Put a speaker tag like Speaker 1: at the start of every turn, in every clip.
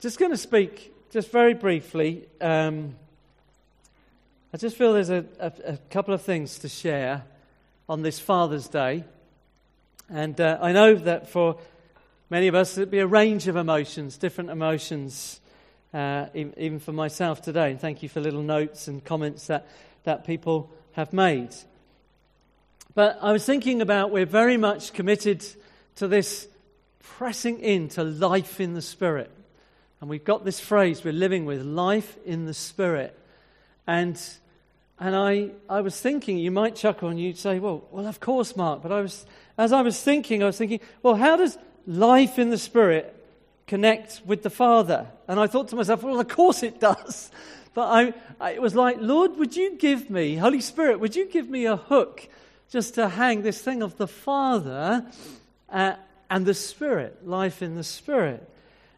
Speaker 1: just going to speak just very briefly. Um, I just feel there's a, a, a, couple of things to share on this Father's Day. And uh, I know that for many of us, it'd be a range of emotions, different emotions, uh, even for myself today. And thank you for little notes and comments that, that people have made. But I was thinking about we're very much committed to this pressing into life in the Spirit. And we've got this phrase we're living with life in the Spirit. And and I, I was thinking, you might chuckle and you'd say, well, well, of course, Mark. But I was, as I was thinking, I was thinking, well, how does life in the Spirit connect with the Father? And I thought to myself, well, of course it does. But I, I, it was like, Lord, would you give me, Holy Spirit, would you give me a hook just to hang this thing of the Father uh, and the Spirit, life in the Spirit?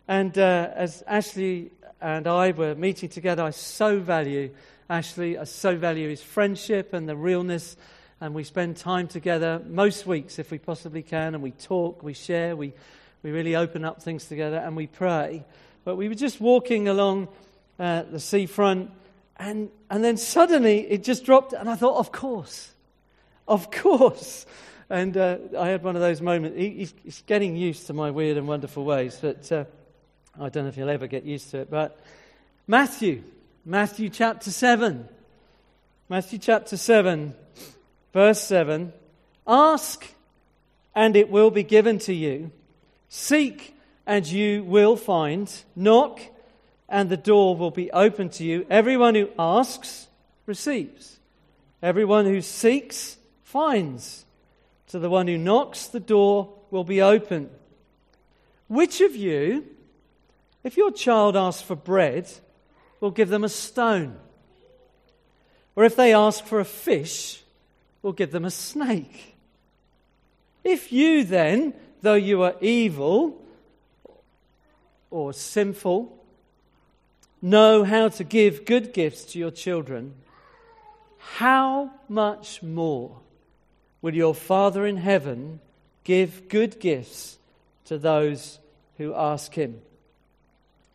Speaker 1: And uh, as Ashley and I were meeting together, I so value Ashley. I so value his friendship and the realness. And we spend time together most weeks if we possibly can. And we talk, we share, we, we really open up things together and we pray. But we were just walking along uh, the seafront. And, and then suddenly it just dropped. And I thought, of course. Of course. And uh, I had one of those moments. He, he's, he's, getting used to my weird and wonderful ways. But uh, I don't know if you'll ever get used to it. But Matthew Matthew chapter 7. Matthew chapter 7, verse 7. Ask, and it will be given to you. Seek, and you will find. Knock, and the door will be open to you. Everyone who asks receives. Everyone who seeks finds. To the one who knocks, the door will be open. Which of you, if your child asks for bread, we'll give them a stone. Or if they ask for a fish, we'll give them a snake. If you then, though you are evil or sinful, know how to give good gifts to your children, how much more will your Father in heaven give good gifts to those who ask him?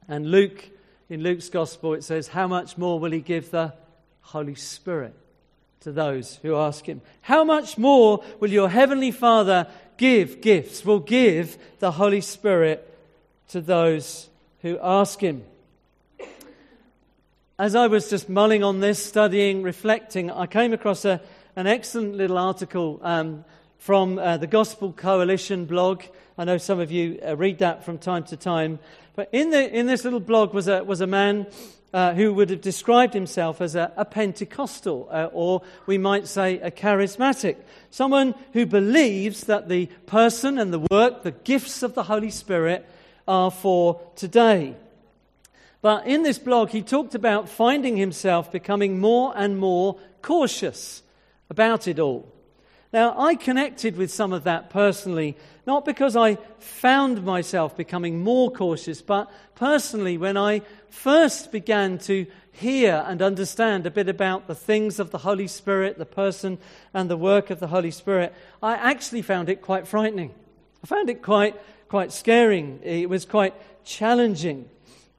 Speaker 1: And Luke in Luke's Gospel, it says, How much more will he give the Holy Spirit to those who ask him? How much more will your Heavenly Father give gifts, will give the Holy Spirit to those who ask him? As I was just mulling on this, studying, reflecting, I came across a, an excellent little article um, from uh, the Gospel Coalition blog. I know some of you uh, read that from time to time. But in, the, in this little blog was a, was a man uh, who would have described himself as a, a Pentecostal, uh, or we might say a charismatic. Someone who believes that the person and the work, the gifts of the Holy Spirit are for today. But in this blog, he talked about finding himself becoming more and more cautious about it all. Now, I connected with some of that personally not because I found myself becoming more cautious, but personally, when I first began to hear and understand a bit about the things of the Holy Spirit, the person and the work of the Holy Spirit, I actually found it quite frightening. I found it quite, quite scaring. It was quite challenging.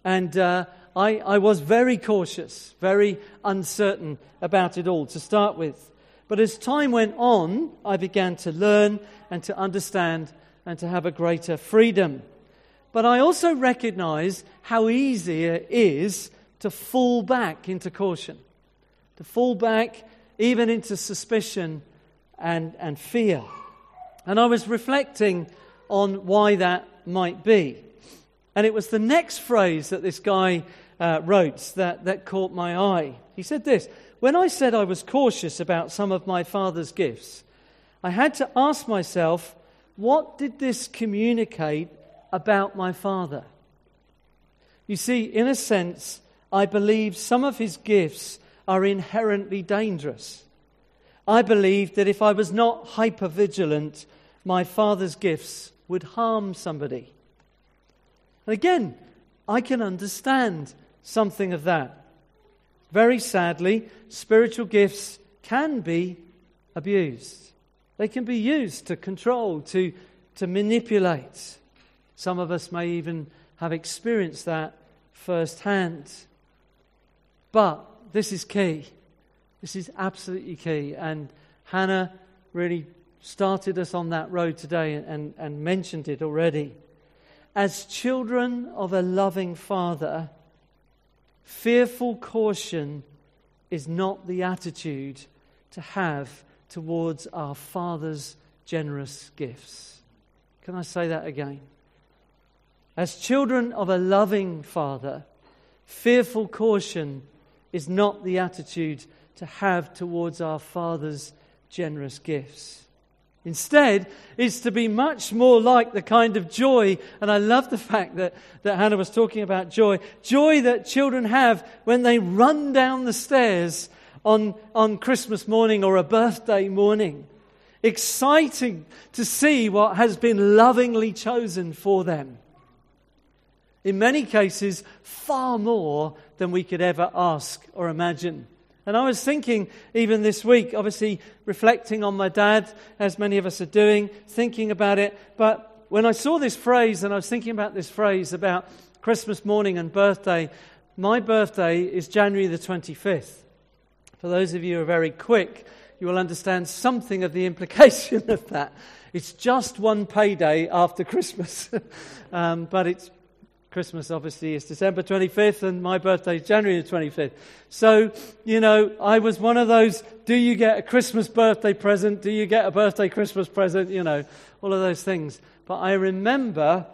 Speaker 1: And uh, I, I was very cautious, very uncertain about it all to start with. But as time went on, I began to learn and to understand and to have a greater freedom. But I also recognize how easy it is to fall back into caution, to fall back even into suspicion and, and fear. And I was reflecting on why that might be. And it was the next phrase that this guy uh, wrote that, that caught my eye. He said this When I said I was cautious about some of my father's gifts, I had to ask myself what did this communicate about my father? You see, in a sense, I believe some of his gifts are inherently dangerous. I believe that if I was not hyper vigilant, my father's gifts would harm somebody. And again, I can understand something of that. Very sadly, spiritual gifts can be abused. They can be used to control, to, to manipulate. Some of us may even have experienced that firsthand. But this is key. This is absolutely key. And Hannah really started us on that road today and, and, and mentioned it already. As children of a loving Father, fearful caution is not the attitude to have towards our Father's generous gifts. Can I say that again? As children of a loving Father, fearful caution is not the attitude to have towards our Father's generous gifts. Instead, it's to be much more like the kind of joy, and I love the fact that, that Hannah was talking about joy joy that children have when they run down the stairs on, on Christmas morning or a birthday morning. Exciting to see what has been lovingly chosen for them. In many cases, far more than we could ever ask or imagine. And I was thinking, even this week, obviously reflecting on my dad, as many of us are doing, thinking about it. But when I saw this phrase, and I was thinking about this phrase about Christmas morning and birthday, my birthday is January the 25th. For those of you who are very quick, you will understand something of the implication of that. It's just one payday after Christmas, um, but it's Christmas obviously is December 25th, and my birthday is January the 25th. So, you know, I was one of those do you get a Christmas birthday present? Do you get a birthday Christmas present? You know, all of those things. But I remember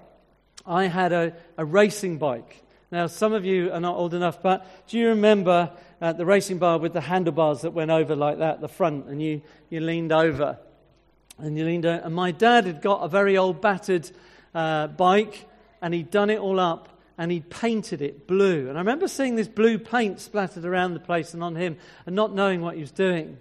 Speaker 1: I had a, a racing bike. Now, some of you are not old enough, but do you remember uh, the racing bar with the handlebars that went over like that, the front, and you, you leaned over? And you leaned over. And my dad had got a very old battered uh, bike and he'd done it all up and he'd painted it blue. And I remember seeing this blue paint splattered around the place and on him and not knowing what he was doing.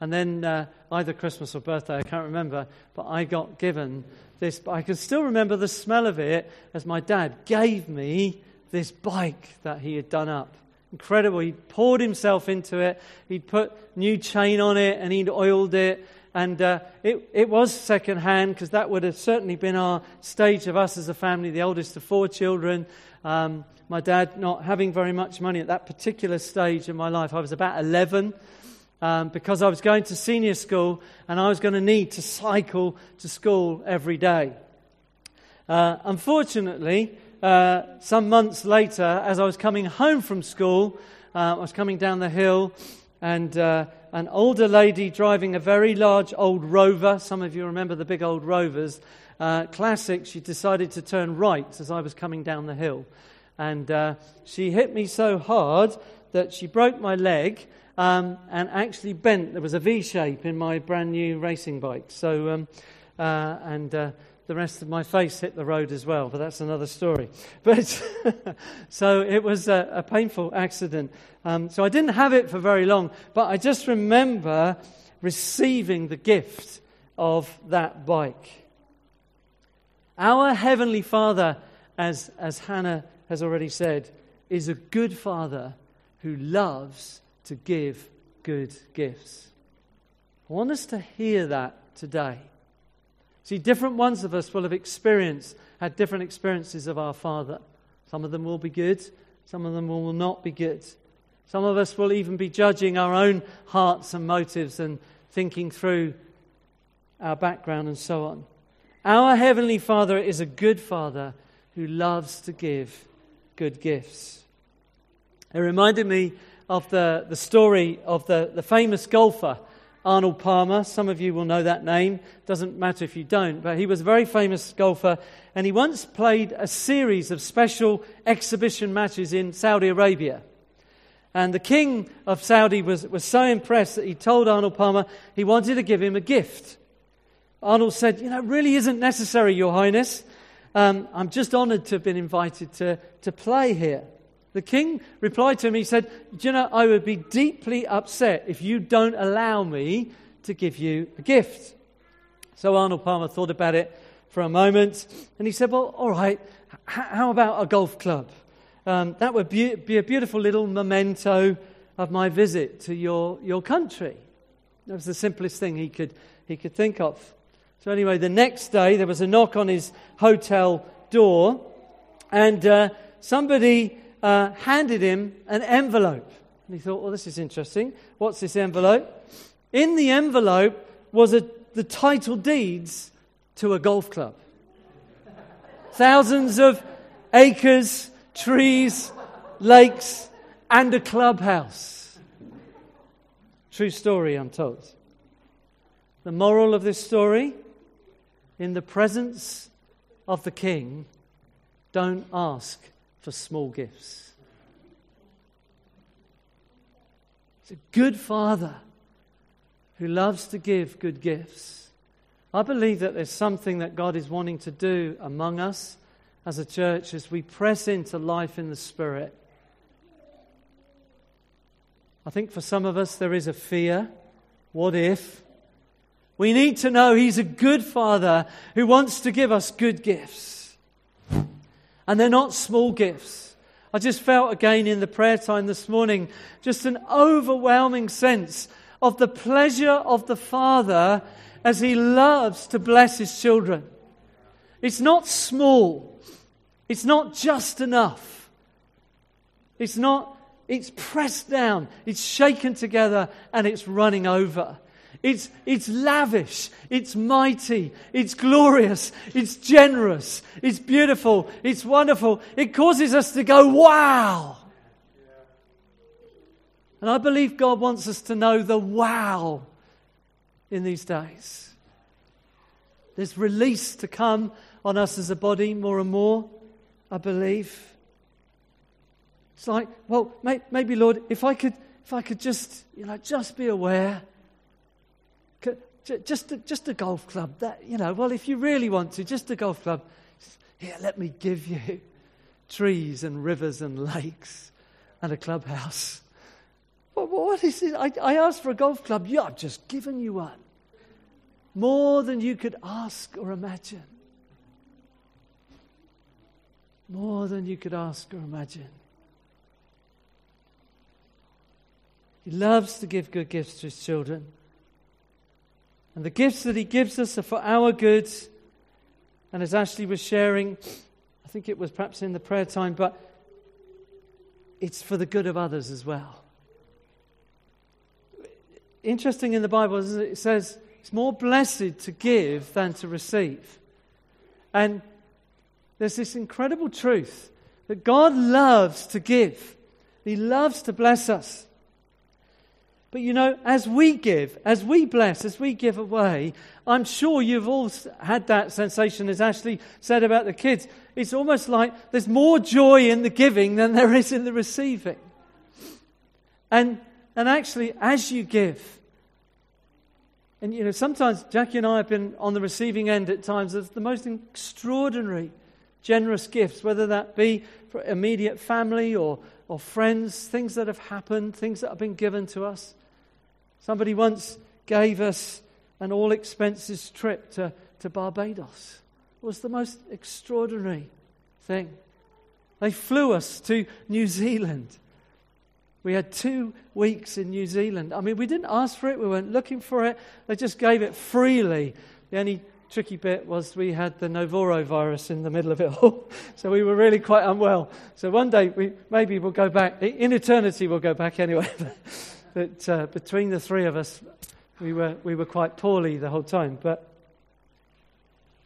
Speaker 1: And then uh, either Christmas or birthday, I can't remember, but I got given this. I can still remember the smell of it as my dad gave me this bike that he had done up. Incredible. He poured himself into it. He'd put new chain on it and he'd oiled it. And uh, it, it was second hand because that would have certainly been our stage of us as a family, the oldest of four children. Um, my dad not having very much money at that particular stage in my life. I was about 11 um, because I was going to senior school and I was going to need to cycle to school every day. Uh, unfortunately, uh, some months later, as I was coming home from school, uh, I was coming down the hill and uh, an older lady driving a very large old rover. Some of you remember the big old rovers. Uh, classic, she decided to turn right as I was coming down the hill. And uh, she hit me so hard that she broke my leg um, and actually bent. There was a V shape in my brand new racing bike. So, um, uh, and uh, the rest of my face hit the road as well, but that's another story. But so it was a, a painful accident. Um, so I didn't have it for very long, but I just remember receiving the gift of that bike. Our Heavenly Father, as, as Hannah has already said, is a good Father who loves to give good gifts. I want us to hear that today. See, different ones of us will have experienced, had different experiences of our Father. Some of them will be good, some of them will not be good. Some of us will even be judging our own hearts and motives and thinking through our background and so on. Our Heavenly Father is a good Father who loves to give good gifts. It reminded me of the, the story of the, the famous golfer Arnold Palmer. Some of you will know that name. Doesn't matter if you don't, but he was a very famous golfer, and he once played a series of special exhibition matches in Saudi Arabia. And the king of Saudi was, was so impressed that he told Arnold Palmer he wanted to give him a gift. Arnold said, You know, it really isn't necessary, Your Highness. Um, I'm just honored to have been invited to, to play here. The king replied to him, he said, Do you know, I would be deeply upset if you don't allow me to give you a gift. So Arnold Palmer thought about it for a moment and he said, Well, all right, h- how about a golf club? Um, that would be, be, a beautiful little memento of my visit to your, your country. That was the simplest thing he could, he could think of. So, anyway, the next day there was a knock on his hotel door and uh, somebody uh, handed him an envelope. And he thought, well, this is interesting. What's this envelope? In the envelope was a, the title deeds to a golf club. Thousands of acres, trees, lakes, and a clubhouse. True story, I'm told. The moral of this story in the presence of the king, don't ask for small gifts. It's a good father who loves to give good gifts. I believe that there's something that God is wanting to do among us as a church as we press into life in the Spirit. I think for some of us there is a fear. What if? We need to know He's a good Father who wants to give us good gifts. And they're not small gifts. I just felt again in the prayer time this morning just an overwhelming sense of the pleasure of the Father as He loves to bless His children. It's not small, it's not just enough. It's not, it's pressed down, it's shaken together, and it's running over. It's, it's lavish, it's mighty, it's glorious, it's generous, it's beautiful, it's wonderful. It causes us to go, wow. And I believe God wants us to know the wow in these days. There's release to come on us as a body more and more, I believe. It's like, well, maybe, Lord, if I could, if I could just, you know, just be aware. Just a, just a golf club. That, you know, well, if you really want to, just a golf club. Here, let me give you trees and rivers and lakes and a clubhouse. What, what is it? I, I asked for a golf club. Yeah, I've just given you one. More than you could ask or imagine. More than you could ask or imagine. He loves to give good gifts to his children. And the gifts that he gives us are for our good. And as Ashley was sharing, I think it was perhaps in the prayer time, but it's for the good of others as well. Interesting in the Bible, it says it's more blessed to give than to receive. And there's this incredible truth that God loves to give, He loves to bless us. But you know, as we give, as we bless, as we give away, I'm sure you've all had that sensation, as Ashley said about the kids. It's almost like there's more joy in the giving than there is in the receiving. And, and actually, as you give, and you know, sometimes Jackie and I have been on the receiving end at times of the most extraordinary, generous gifts, whether that be for immediate family or, or friends, things that have happened, things that have been given to us. Somebody once gave us an all expenses trip to, to Barbados. It was the most extraordinary thing. They flew us to New Zealand. We had two weeks in New Zealand. I mean, we didn't ask for it, we weren't looking for it. They just gave it freely. The only tricky bit was we had the norovirus in the middle of it all. so we were really quite unwell. So one day, we, maybe we'll go back. In eternity, we'll go back anyway. but uh, between the three of us, we were, we were quite poorly the whole time. But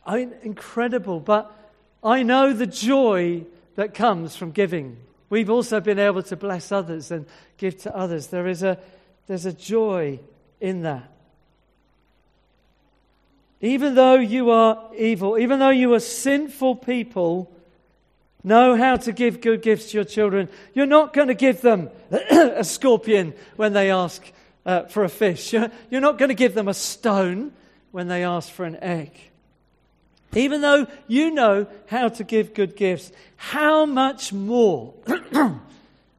Speaker 1: I mean, incredible. But I know the joy that comes from giving. We've also been able to bless others and give to others. There is a, there's a joy in that. Even though you are evil, even though you are sinful people, know how to give good gifts to your children. You're not going to give them a scorpion when they ask uh, for a fish. You're, you're not going to give them a stone when they ask for an egg. Even though you know how to give good gifts, how much more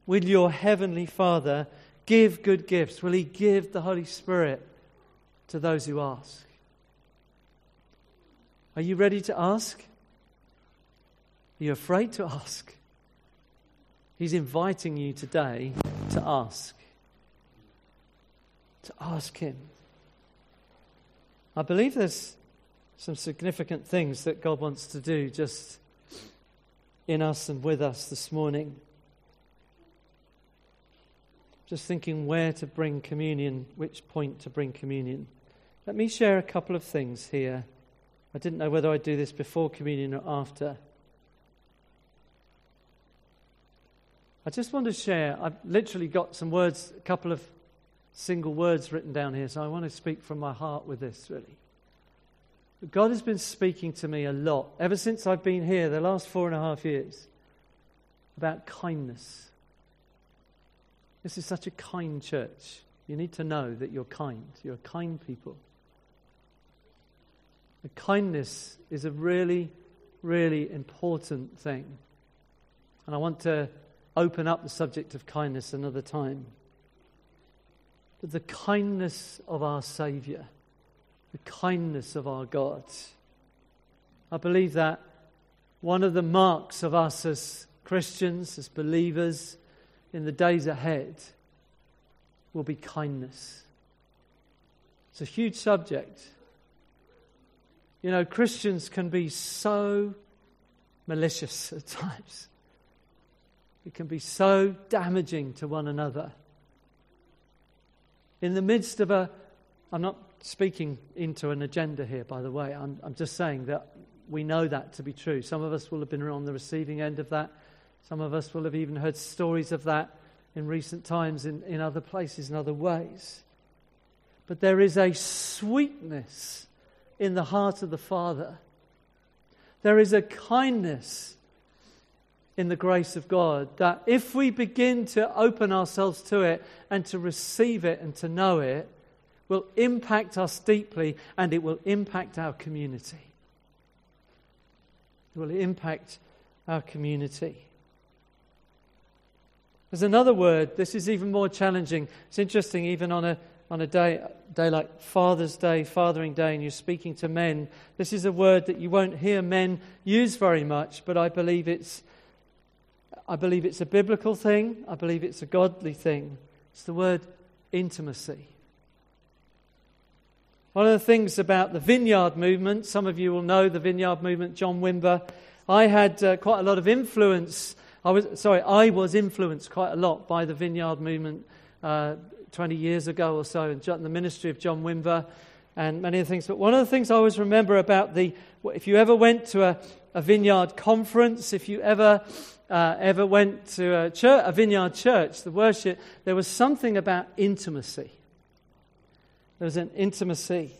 Speaker 1: will your Heavenly Father give good gifts? Will He give the Holy Spirit to those who ask? Are you ready to ask? Are you afraid to ask? He's inviting you today to ask. To ask Him. I believe there's some significant things that God wants to do just in us and with us this morning. Just thinking where to bring communion, which point to bring communion. Let me share a couple of things here. I didn't know whether I'd do this before communion or after. I just want to share, I've literally got some words, a couple of single words written down here, so I want to speak from my heart with this, really. God has been speaking to me a lot ever since I've been here, the last four and a half years, about kindness. This is such a kind church. You need to know that you're kind. You're kind people. The kindness is a really, really important thing. And I want to open up the subject of kindness another time. But the kindness of our Saviour, the kindness of our God. I believe that one of the marks of us as Christians, as believers, in the days ahead will be kindness. It's a huge subject. You know, Christians can be so malicious at times. It can be so damaging to one another. In the midst of a, I'm not speaking into an agenda here, by the way, I'm, I'm just saying that we know that to be true. Some of us will have been on the receiving end of that. Some of us will have even heard stories of that in recent times in, in other places, in other ways. But there is a sweetness in the heart of the Father. There is a kindness in the grace of God that if we begin to open ourselves to it and to receive it and to know it, will impact us deeply and it will impact our community. It will impact our community. There's another word, this is even more challenging. It's interesting, even on a, on a day, day like Father's Day, Fathering Day, and you're speaking to men. This is a word that you won't hear men use very much, but I believe it's I believe it's a biblical thing. I believe it's a godly thing. It's the word intimacy. One of the things about the vineyard movement, some of you will know the vineyard movement, John Wimber. I had uh, quite a lot of influence. I was sorry, I was influenced quite a lot by the vineyard movement uh, 20 years ago or so in the ministry of John Wimber and many of the things. But one of the things I always remember about the, if you ever went to a, a vineyard conference, if you ever uh, ever went to a, church, a vineyard church, the worship, there was something about intimacy. There was an intimacy.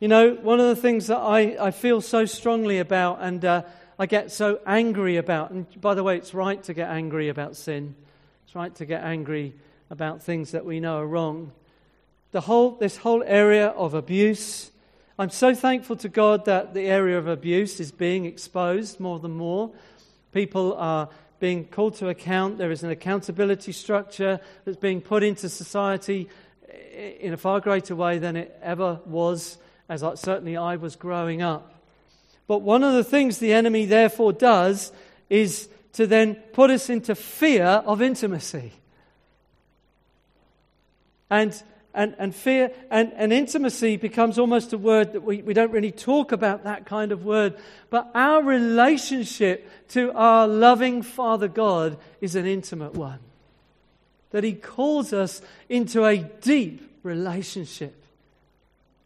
Speaker 1: You know, one of the things that I, I feel so strongly about and uh, I get so angry about, and by the way, it's right to get angry about sin, it's right to get angry about things that we know are wrong. The whole, this whole area of abuse, I'm so thankful to God that the area of abuse is being exposed more than more. People are being called to account. There is an accountability structure that's being put into society in a far greater way than it ever was, as I, certainly I was growing up. But one of the things the enemy therefore does is to then put us into fear of intimacy. And and, and fear and, and intimacy becomes almost a word that we, we don't really talk about that kind of word. But our relationship to our loving Father God is an intimate one. That He calls us into a deep relationship.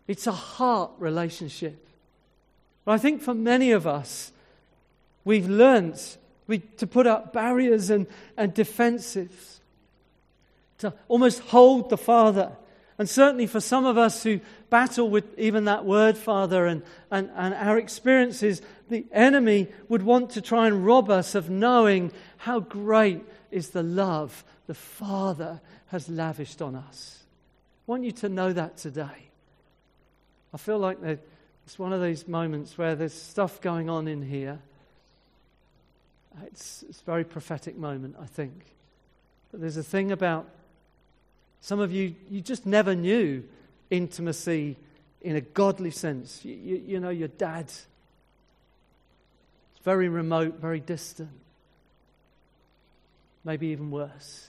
Speaker 1: It's a heart relationship. But I think for many of us, we've learned we, to put up barriers and, and defensives, to almost hold the Father and certainly for some of us who battle with even that word, Father, and, and, and our experiences, the enemy would want to try and rob us of knowing how great is the love the Father has lavished on us. I want you to know that today. I feel like it's one of those moments where there's stuff going on in here. It's, it's a very prophetic moment, I think. But there's a thing about some of you, you just never knew intimacy in a godly sense. You, you, you know, your dad. It's very remote, very distant. Maybe even worse.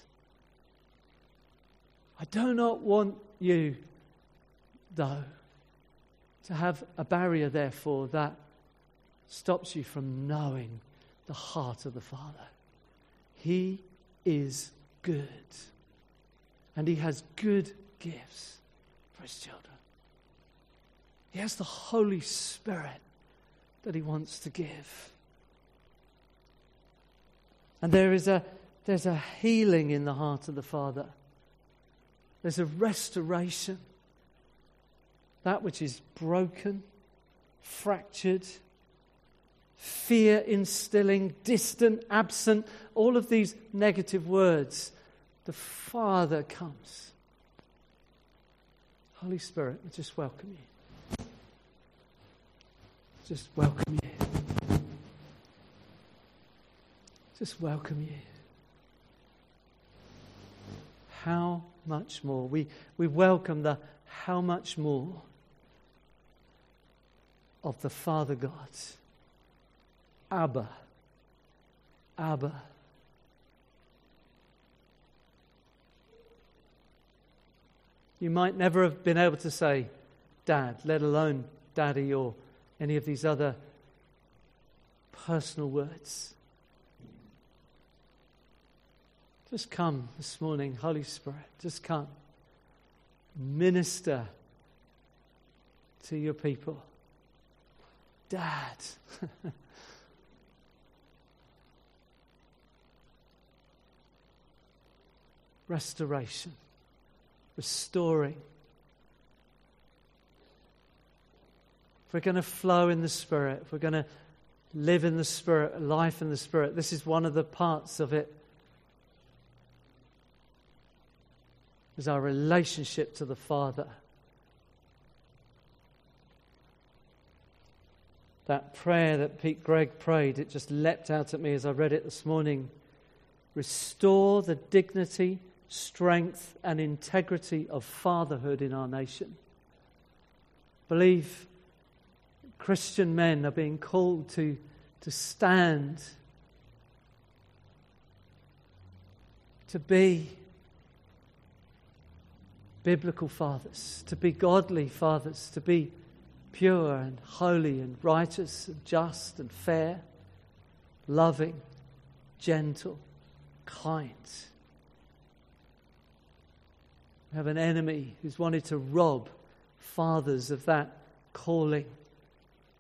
Speaker 1: I do not want you, though, to have a barrier, therefore, that stops you from knowing the heart of the Father. He is good. And He has good gifts for His children. He has the Holy Spirit that He wants to give. And there is a, there's a healing in the heart of the Father. There's a restoration. That which is broken, fractured, fear instilling, distant, absent, all of these negative words. The Father comes. Holy Spirit, just welcome you. Just welcome you. Just welcome you. How much more? We, we welcome the how much more of the Father God. Abba. Abba. You might never have been able to say, Dad, let alone Daddy or any of these other personal words. Just come this morning, Holy Spirit. Just come. Minister to your people. Dad. Restoration. Restoring. If we're going to flow in the Spirit, if we're going to live in the Spirit, life in the Spirit, this is one of the parts of it is our relationship to the Father. That prayer that Pete Greig prayed, it just leapt out at me as I read it this morning. Restore the dignity, strength, and integrity of fatherhood in our nation. Believe Christian men are being called to, to stand, to be biblical fathers, to be godly fathers, to be pure and holy and righteous and just and fair, loving, gentle, kind. We have an enemy who's wanted to rob fathers of that calling.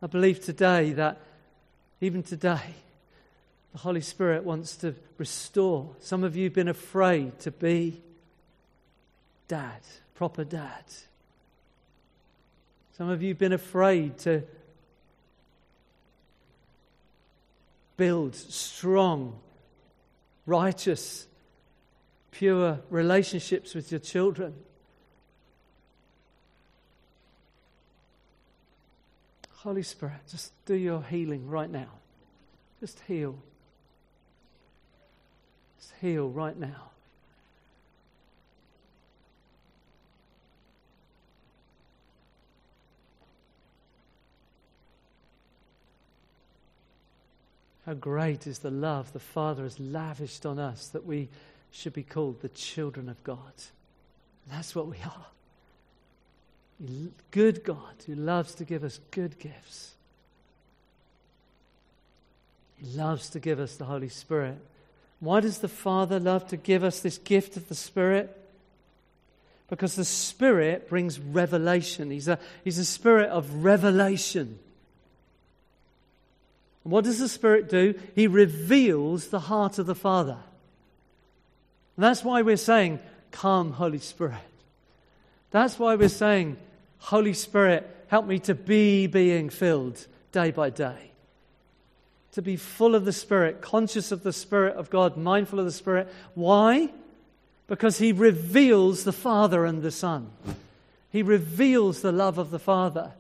Speaker 1: I believe today that, even today, the Holy Spirit wants to restore. Some of you have been afraid to be dad, proper dad. Some of you have been afraid to build strong, righteous, pure relationships with your children. Holy Spirit, just do your healing right now. Just heal. Just heal right now. How great is the love the Father has lavished on us that we should be called the children of God. that's what we are. Good God who loves to give us good gifts. He loves to give us the Holy Spirit. Why does the Father love to give us this gift of the Spirit? Because the Spirit brings revelation. He's a, he's a spirit of revelation. What does the Spirit do? He reveals the heart of the Father. And that's why we're saying, Come, Holy Spirit. That's why we're saying, Holy Spirit, help me to be being filled day by day. To be full of the Spirit, conscious of the Spirit of God, mindful of the Spirit. Why? Because He reveals the Father and the Son. He reveals the love of the Father.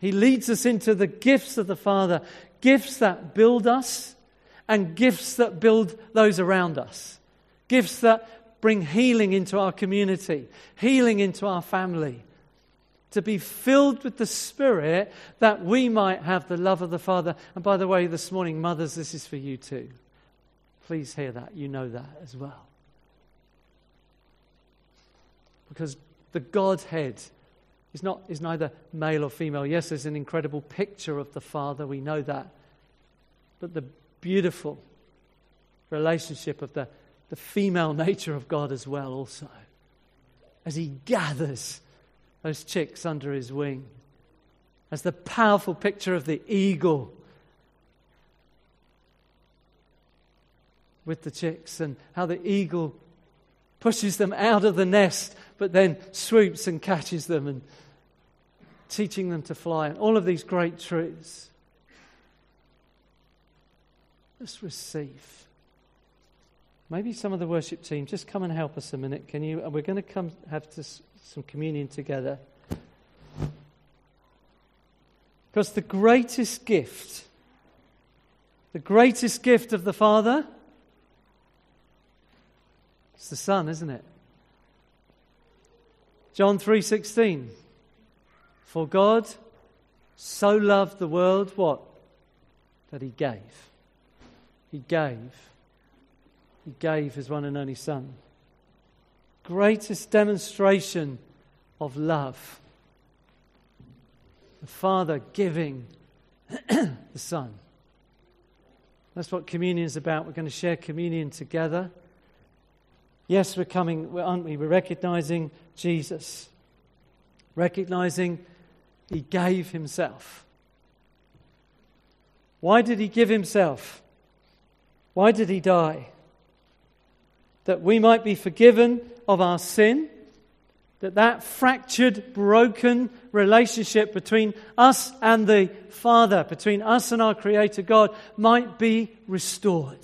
Speaker 1: He leads us into the gifts of the Father, gifts that build us and gifts that build those around us, gifts that bring healing into our community, healing into our family. To be filled with the Spirit that we might have the love of the Father. And by the way, this morning, mothers, this is for you too. Please hear that. You know that as well. Because the Godhead is, not, is neither male or female. Yes, there's an incredible picture of the Father, we know that. but the beautiful relationship of the, the female nature of God as well, also, as He gathers those chicks under His wing, as the powerful picture of the eagle with the chicks and how the eagle pushes them out of the nest but then swoops and catches them and teaching them to fly and all of these great truths. Let's receive. Maybe some of the worship team just come and help us a minute. Can you? We're going to come have to, some communion together. Because the greatest gift, the greatest gift of the Father, it's the Son, isn't it? John 3:16 For God so loved the world what that he gave he gave. He gave his one and only son. Greatest demonstration of love. The father giving the son. That's what communion is about. We're going to share communion together. Yes, we're coming, aren't we? We're recognizing Jesus, recognizing he gave himself. Why did he give himself? Why did he die? That we might be forgiven of our sin, that that fractured, broken relationship between us and the Father, between us and our Creator God, might be restored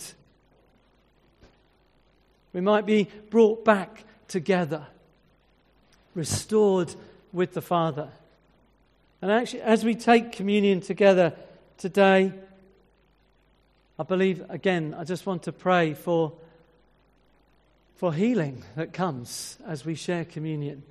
Speaker 1: we might be brought back together, restored with the Father. And actually, as we take communion together today, I believe, again, I just want to pray for, for healing that comes as we share communion.